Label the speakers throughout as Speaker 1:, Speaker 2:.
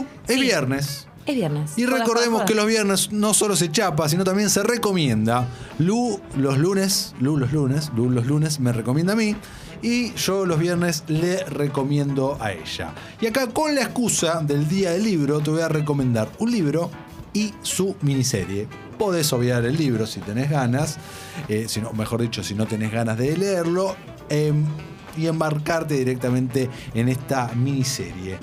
Speaker 1: Lu, es viernes.
Speaker 2: Es viernes.
Speaker 1: Y recordemos que los viernes no solo se chapa, sino también se recomienda. Lu los lunes, Lu los lunes, Lu los lunes me recomienda a mí. Y yo los viernes le recomiendo a ella. Y acá con la excusa del día del libro te voy a recomendar un libro y su miniserie. Podés obviar el libro si tenés ganas, eh, si no, mejor dicho, si no tenés ganas de leerlo, em, y embarcarte directamente en esta miniserie.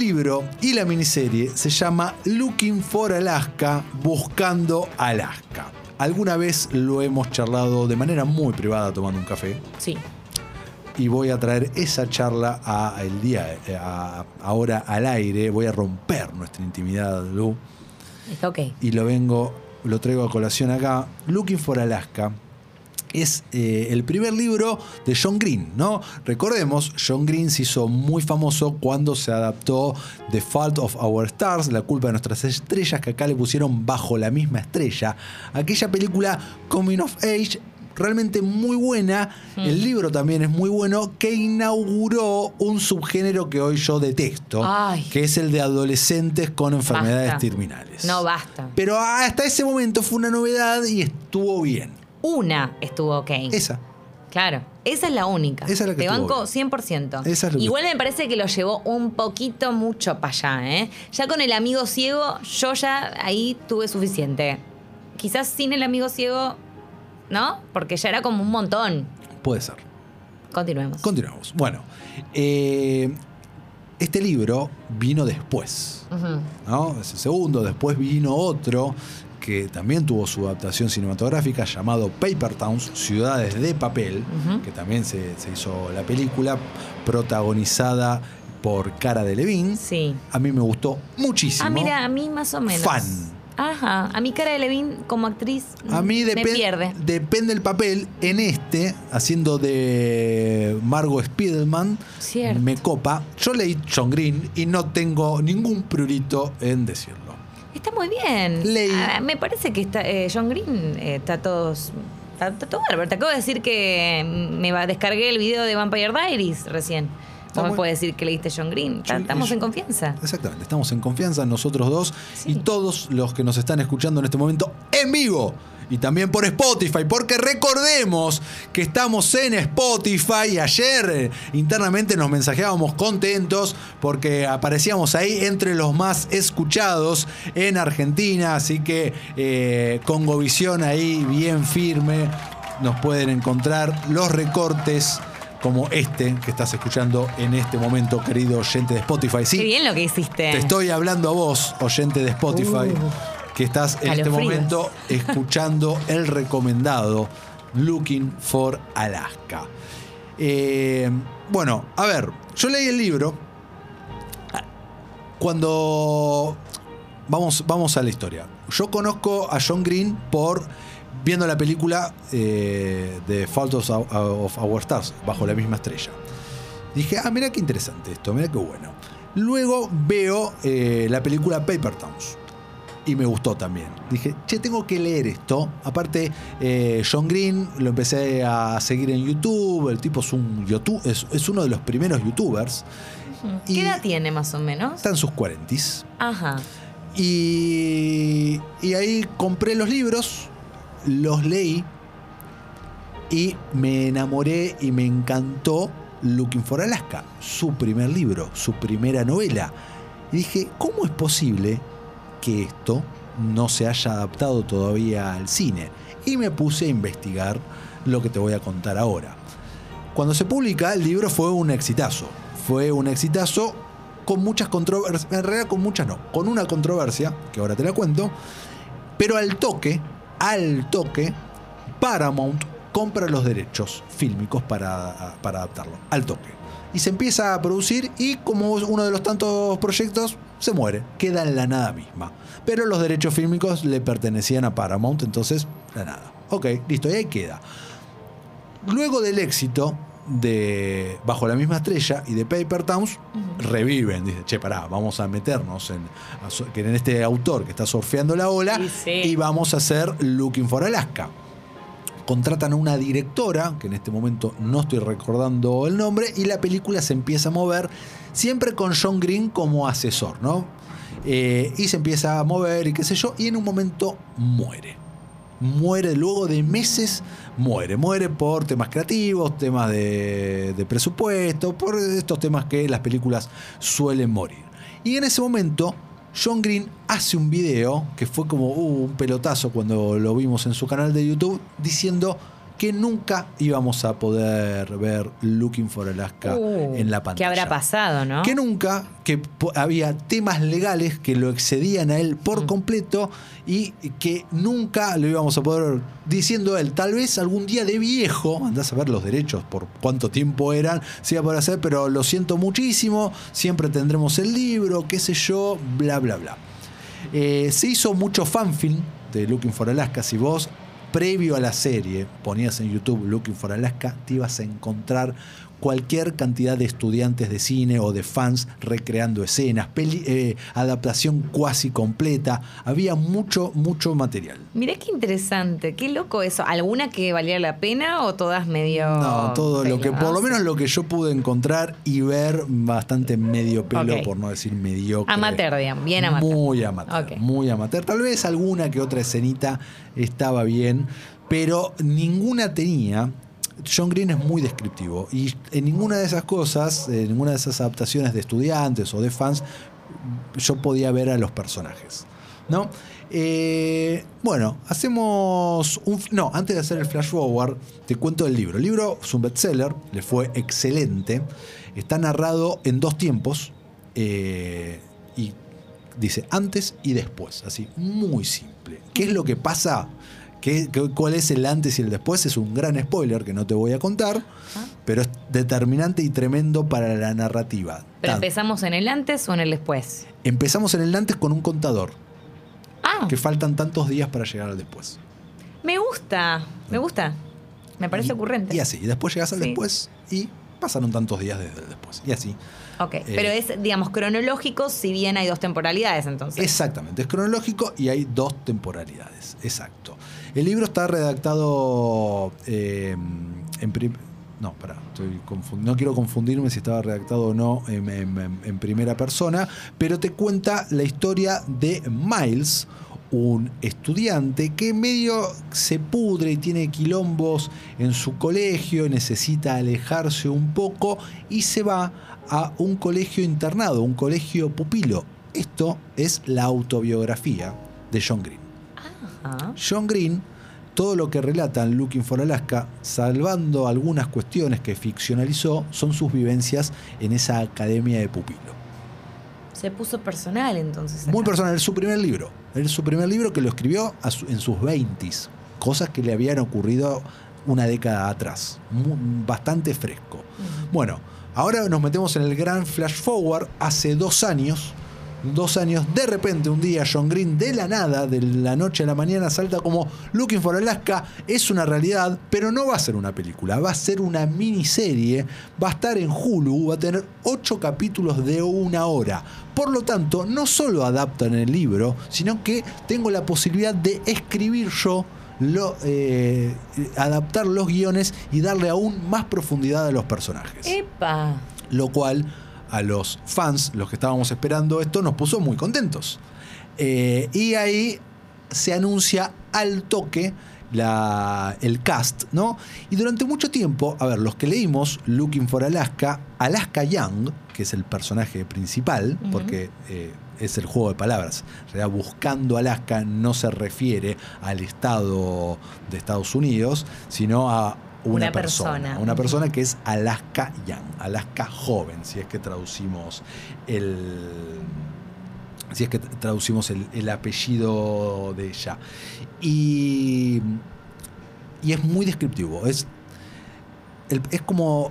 Speaker 1: El libro y la miniserie se llama Looking for Alaska, Buscando Alaska. Alguna vez lo hemos charlado de manera muy privada tomando un café
Speaker 2: Sí.
Speaker 1: y voy a traer esa charla a el día, eh, a- ahora al aire. Voy a romper nuestra intimidad, Lu,
Speaker 2: Está ok.
Speaker 1: y lo vengo, lo traigo a colación acá. Looking for Alaska es eh, el primer libro de John Green, ¿no? Recordemos, John Green se hizo muy famoso cuando se adaptó The Fault of Our Stars, La culpa de nuestras estrellas, que acá le pusieron bajo la misma estrella. Aquella película Coming of Age realmente muy buena. El libro también es muy bueno, que inauguró un subgénero que hoy yo detesto,
Speaker 2: Ay.
Speaker 1: que es el de adolescentes con enfermedades
Speaker 2: Basta.
Speaker 1: terminales.
Speaker 2: No basta.
Speaker 1: Pero hasta ese momento fue una novedad y estuvo bien.
Speaker 2: Una estuvo ok.
Speaker 1: Esa.
Speaker 2: Claro, esa es la única.
Speaker 1: Esa es la que
Speaker 2: Te banco
Speaker 1: bien.
Speaker 2: 100%.
Speaker 1: Esa es que-
Speaker 2: Igual me parece que lo llevó un poquito mucho para allá, ¿eh? Ya con el amigo ciego, yo ya ahí tuve suficiente. Quizás sin el amigo ciego, ¿no? Porque ya era como un montón.
Speaker 1: Puede ser.
Speaker 2: Continuemos.
Speaker 1: Continuamos. Bueno, eh, este libro vino después. ¿no? Es el segundo. Después vino otro que también tuvo su adaptación cinematográfica llamado Paper Towns, Ciudades de Papel, que también se, se hizo la película, protagonizada por Cara de Levine.
Speaker 2: Sí.
Speaker 1: A mí me gustó muchísimo.
Speaker 2: Ah, mira, a mí más o menos.
Speaker 1: Fan.
Speaker 2: Ajá. A mi cara de Levin como actriz
Speaker 1: A mí
Speaker 2: me
Speaker 1: depen-
Speaker 2: pierde.
Speaker 1: depende el papel. En este, haciendo de Margot Spidelman,
Speaker 2: Cierto.
Speaker 1: me copa. Yo leí John Green y no tengo ningún prurito en decirlo.
Speaker 2: Está muy bien. Ah, me parece que está, eh, John Green eh, está todo. Está, está todo bárbaro. Te acabo de decir que me va, descargué el video de Vampire Diaries recién. No me puedes decir que leíste John Green.
Speaker 1: Yo-
Speaker 2: Estamos
Speaker 1: yo-
Speaker 2: en confianza.
Speaker 1: Exactamente, estamos en confianza nosotros dos
Speaker 2: Sí.
Speaker 1: y todos los que nos están escuchando en este momento en vivo y también por Spotify, porque recordemos que estamos en Spotify y ayer internamente nos mensajeábamos contentos porque aparecíamos ahí entre los más escuchados en Argentina, así que eh, Congovisión ahí bien firme, nos pueden encontrar los recortes como este que estás escuchando en este momento, querido oyente de Spotify. Sí,
Speaker 2: Qué bien lo que hiciste.
Speaker 1: te estoy hablando a vos, oyente de Spotify,
Speaker 2: Uh.
Speaker 1: Que estás en este momento escuchando el recomendado Looking for Alaska. Eh, bueno, a ver, yo leí el libro. Cuando. Vamos, vamos a la historia. Yo conozco a John Green por viendo la película eh, de Fault of, of Our Stars, bajo la misma estrella. Dije, ah, mira qué interesante esto, mira qué bueno. Luego veo eh, la película Paper Towns. Y me gustó también. Dije, che, tengo que leer esto. Aparte, eh, John Green lo empecé a seguir en YouTube. El tipo es un YouTube, es, es uno de los primeros youtubers.
Speaker 2: ¿Qué
Speaker 1: y-
Speaker 2: edad tiene más o menos?
Speaker 1: Está en sus 40
Speaker 2: Ajá.
Speaker 1: y, y ahí compré los libros, los leí y me enamoré y me encantó Looking for Alaska, su primer libro, su primera novela. Y dije, ¿cómo es posible que esto no se haya adaptado todavía al cine? Y me puse a investigar lo que te voy a contar ahora. Cuando se publica, el libro fue un exitazo. Fue un exitazo con muchas controversias, en realidad con muchas no, con una controversia, que ahora te la cuento, pero al toque, al toque, Paramount compra los derechos fílmicos para, para adaptarlo, al toque. Y se empieza a producir y como uno de los tantos proyectos, se muere, queda en la nada misma. Pero los derechos fílmicos le pertenecían a Paramount, entonces, la nada. Ok, listo, y ahí queda. Luego del éxito de Bajo la misma estrella y de Paper Towns, reviven. Dice, che, pará, vamos a meternos en, en este autor que está surfeando la ola
Speaker 2: Sí, sí.
Speaker 1: y vamos a hacer Looking for Alaska. Contratan a una directora, que en este momento no estoy recordando el nombre, y la película se empieza a mover siempre con John Green como asesor, ¿no? Eh, y se empieza a mover y qué sé yo, y en un momento muere. Muere luego de meses, muere. Muere por temas creativos, temas de, de presupuesto, por estos temas que las películas suelen morir. Y en ese momento John Green hace un video que fue como uh, un pelotazo cuando lo vimos en su canal de YouTube diciendo que nunca íbamos a poder ver Looking for Alaska
Speaker 2: Uh,
Speaker 1: en la pantalla.
Speaker 2: ¿Qué habrá pasado, no?
Speaker 1: Que nunca, que había temas legales que lo excedían a él por
Speaker 2: Mm.
Speaker 1: completo y que nunca lo íbamos a poder ver. Diciendo él, tal vez algún día de viejo, andás a ver los derechos por cuánto tiempo eran, se iba a poder hacer, pero lo siento muchísimo, siempre tendremos el libro, qué sé yo, bla, bla, bla. Eh, se hizo mucho fanfilm de Looking for Alaska. Si vos, previo a la serie, ponías en YouTube Looking for Alaska, te ibas a encontrar cualquier cantidad de estudiantes de cine o de fans recreando escenas, peli- eh, adaptación cuasi completa. Había mucho, mucho material.
Speaker 2: Mirá qué interesante, qué loco eso. ¿Alguna que valiera la pena o todas medio.?
Speaker 1: No, todo lo que, por lo menos lo que yo pude encontrar y ver, bastante medio pelo, por no decir mediocre.
Speaker 2: Amateur, digamos, bien amateur.
Speaker 1: Muy amateur, muy amateur. Tal vez alguna que otra escenita estaba bien, pero ninguna tenía. John Green es muy descriptivo y en ninguna de esas cosas, en ninguna de esas adaptaciones de estudiantes o de fans, yo podía ver a los personajes. ¿No? Eh, bueno, hacemos un. No, antes de hacer el flash forward, te cuento el libro. El libro es un bestseller, le fue excelente. Está narrado en dos tiempos. eh, y dice antes y después. Así, muy simple. ¿Qué es lo que pasa? ¿Qué, qué- cuál es el antes y el después? Es un gran spoiler que no te voy a contar,
Speaker 2: Ah.
Speaker 1: pero es determinante y tremendo para la narrativa.
Speaker 2: ¿Pero
Speaker 1: Tan-
Speaker 2: empezamos en el antes o en el después?
Speaker 1: Empezamos en el antes con un contador,
Speaker 2: Ah,
Speaker 1: que faltan tantos días para llegar al después.
Speaker 2: me gusta, me gusta. Me parece
Speaker 1: Y-
Speaker 2: ocurrente.
Speaker 1: Y así, y después llegas al
Speaker 2: Sí.
Speaker 1: después y pasaron tantos días desde después. Y así.
Speaker 2: Ok,
Speaker 1: Eh,
Speaker 2: pero es, digamos, cronológico, si bien hay dos temporalidades entonces.
Speaker 1: Exactamente, es cronológico y hay dos temporalidades. Exacto. El libro está redactado eh, en No, pará, estoy no quiero confundirme si estaba redactado o no en, en- en- en primera persona, pero te cuenta la historia de Miles, un estudiante que medio se pudre y tiene quilombos en su colegio, necesita alejarse un poco y se va a un colegio internado, un colegio pupilo. Esto es la autobiografía de John Green.
Speaker 2: Ajá.
Speaker 1: John Green, todo lo que relata en Looking for Alaska, salvando algunas cuestiones que ficcionalizó, son sus vivencias en esa academia de pupilo.
Speaker 2: Se puso personal entonces.
Speaker 1: Muy personal, es su primer libro. Es su primer libro que lo escribió su- en sus 20 cosas que le habían ocurrido una década atrás. Bastante fresco. Bueno, ahora nos metemos en el gran flash forward. Hace dos años, dos años, de repente un día John Green de la nada, de la noche a la mañana, salta como Looking for Alaska. Es una realidad, pero no va a ser una película, va a ser una miniserie. Va a estar en Hulu, va a tener ocho capítulos de una hora. Por lo tanto, no solo adaptan el libro, sino que tengo la posibilidad de escribir yo lo, eh, adaptar los guiones y darle aún más profundidad a los personajes.
Speaker 2: ¡Epa!
Speaker 1: Lo cual a los fans, los que estábamos esperando esto, nos puso muy contentos. Eh, y ahí se anuncia al toque la- el cast, ¿no? Y durante mucho tiempo, a ver, los que leímos Looking for Alaska, Alaska Young, que es el personaje principal, porque eh, es el juego de palabras, en realidad buscando Alaska no se refiere al estado de Estados Unidos, sino a una,
Speaker 2: Una
Speaker 1: persona,
Speaker 2: persona.
Speaker 1: una persona que es Alaska Young, Alaska joven, si es que traducimos el si es que traducimos el, el apellido de ella. Y, y es muy descriptivo. Es, el- es como,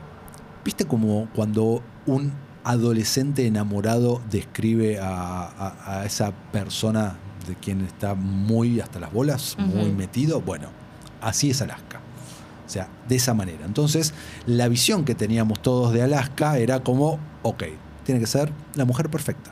Speaker 1: viste como cuando un adolescente enamorado describe a, a- a esa persona de quien está muy hasta las bolas, muy metido. Bueno, así es Alaska. O sea, de esa manera. Entonces, la visión que teníamos todos de Alaska era como, ok, tiene que ser la mujer perfecta.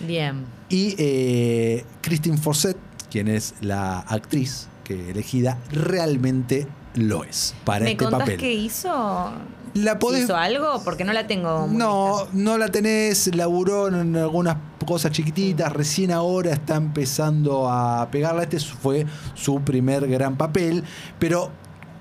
Speaker 2: Bien.
Speaker 1: Y eh, Christine Fawcett, quien es la actriz que elegida, realmente lo es para
Speaker 2: ¿Me
Speaker 1: este
Speaker 2: contás
Speaker 1: papel.
Speaker 2: qué hizo?
Speaker 1: La podés-
Speaker 2: ¿Hizo algo? Porque no la tengo. muy
Speaker 1: No, no la tenés, laburó en algunas cosas chiquititas, recién ahora está empezando a pegarla. Este fue su primer gran papel, pero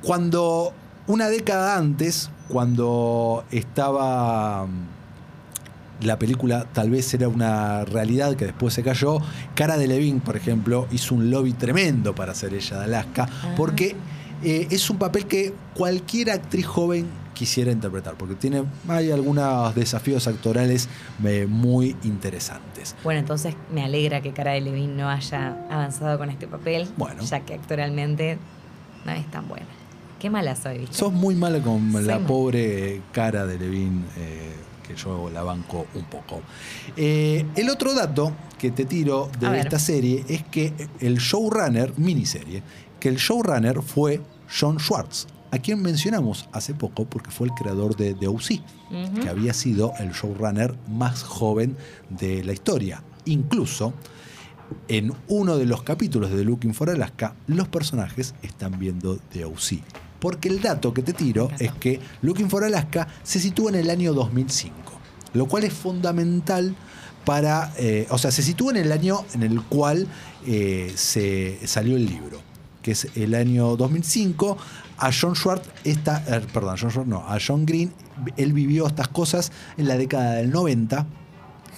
Speaker 1: cuando una década antes, cuando estaba mm, la película tal vez era una realidad que después se cayó. Cara de Levine, por ejemplo, hizo un lobby tremendo para ser ella de Alaska,
Speaker 2: Ah.
Speaker 1: porque eh, es un papel que cualquier actriz joven quisiera interpretar, porque tiene hay algunos desafíos actorales eh, muy interesantes.
Speaker 2: Bueno, entonces me alegra que Cara de Levine no haya avanzado con este papel,
Speaker 1: Bueno.
Speaker 2: ya que actualmente no es tan buena. Qué mala soy, ¿viste?
Speaker 1: Sos muy mala con
Speaker 2: Soy
Speaker 1: la pobre cara de Levine, eh, que yo la banco un poco. Eh, el otro dato que te tiro de esta serie es que el showrunner, miniserie, que el showrunner fue John Schwartz, a quien mencionamos hace poco porque fue el creador de The O.C., que había sido el showrunner más joven de la historia. Incluso en uno de los capítulos de Looking for Alaska, los personajes están viendo The O.C. Porque el dato que te tiro es que Looking for Alaska se sitúa en el año 2005, lo cual es fundamental para, eh, o sea, se sitúa en el año en el cual eh, se salió el libro, que es el año 2005. A John Schwartz, esta, eh, perdón, John Schwartz no, a John Green, él vivió estas cosas en la década del 90.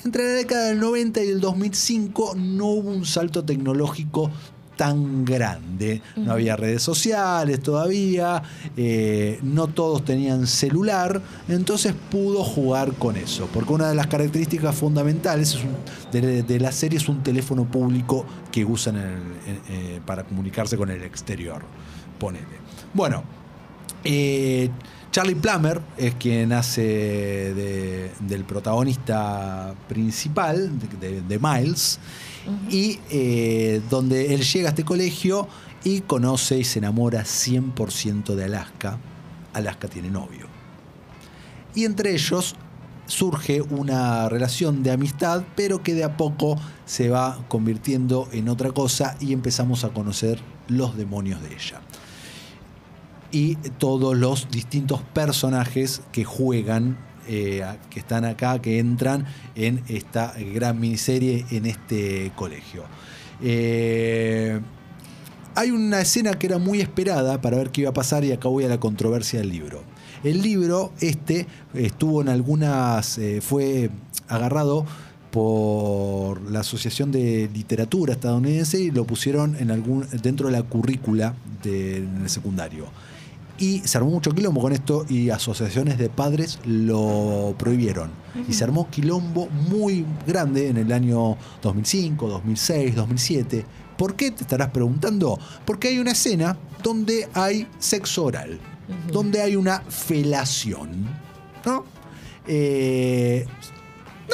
Speaker 1: Entre la década del 90 y el 2005 no hubo un salto tecnológico tan grande. No había redes sociales todavía, eh, no todos tenían celular, entonces pudo jugar con eso. Porque una de las características fundamentales es un- de, de la serie es un teléfono público que usan en el- en- eh, para comunicarse con el exterior. Ponele. Bueno, eh, Charlie Plummer es quien hace de- del protagonista principal, de, de- y eh, donde él llega a este colegio y conoce y se enamora 100% de Alaska. Alaska tiene novio. Y entre ellos surge una relación de amistad, pero que de a poco se va convirtiendo en otra cosa y empezamos a conocer los demonios de ella y todos los distintos personajes que juegan, eh, que están acá, que entran en esta gran miniserie en este colegio. Eh, hay una escena que era muy esperada para ver qué iba a pasar y acá voy a la controversia del libro. El libro este estuvo en algunas, eh, fue agarrado por la Asociación de Literatura estadounidense y lo pusieron en algún, dentro de la currícula del secundario. Y se armó mucho quilombo con esto y asociaciones de padres lo prohibieron. Y se armó quilombo muy grande en el año 2005, 2006, 2007. ¿Por qué? Te estarás preguntando. Porque hay una escena donde hay sexo oral, donde hay una felación. ¿No? Eh,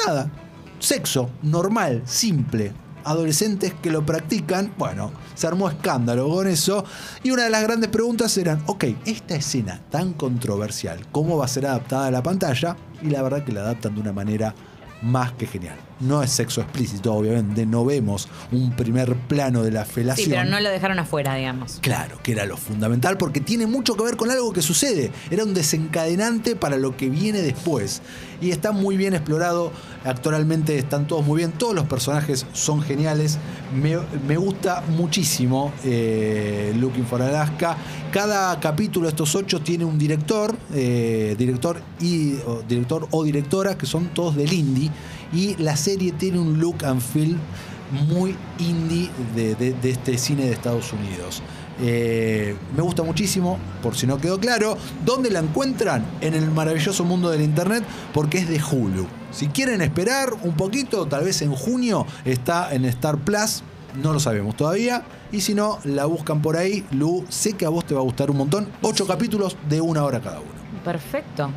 Speaker 1: nada, sexo normal, simple. Adolescentes que lo practican, bueno, se armó escándalo con eso. Y una de las grandes preguntas eran, ok, esta escena tan controversial, ¿cómo va a ser adaptada a la pantalla? Y la verdad que la adaptan de una manera más que genial. No es sexo explícito, obviamente, no vemos un primer plano de la felación.
Speaker 2: Sí, pero no lo dejaron afuera, digamos.
Speaker 1: Claro, que era lo fundamental porque tiene mucho que ver con algo que sucede. Era un desencadenante para lo que viene después. Y está muy bien explorado. Actualmente están todos muy bien. Todos los personajes son geniales. Me, me gusta muchísimo eh, Looking for Alaska. Cada capítulo de estos ocho tiene un director, eh, director, y, o, director o directora, que son todos del indie. Y la serie tiene un look and feel muy indie de, este cine de Estados Unidos. Eh, me gusta muchísimo, por si no quedó claro. ¿Dónde la encuentran? En el maravilloso mundo del internet, porque es de Hulu. Si quieren esperar un poquito, tal vez en junio está en Star Plus. No lo sabemos todavía. Y si no, la buscan por ahí. Lu, sé que a vos te va a gustar un montón. Ocho capítulos de una hora cada uno.
Speaker 2: Perfecto.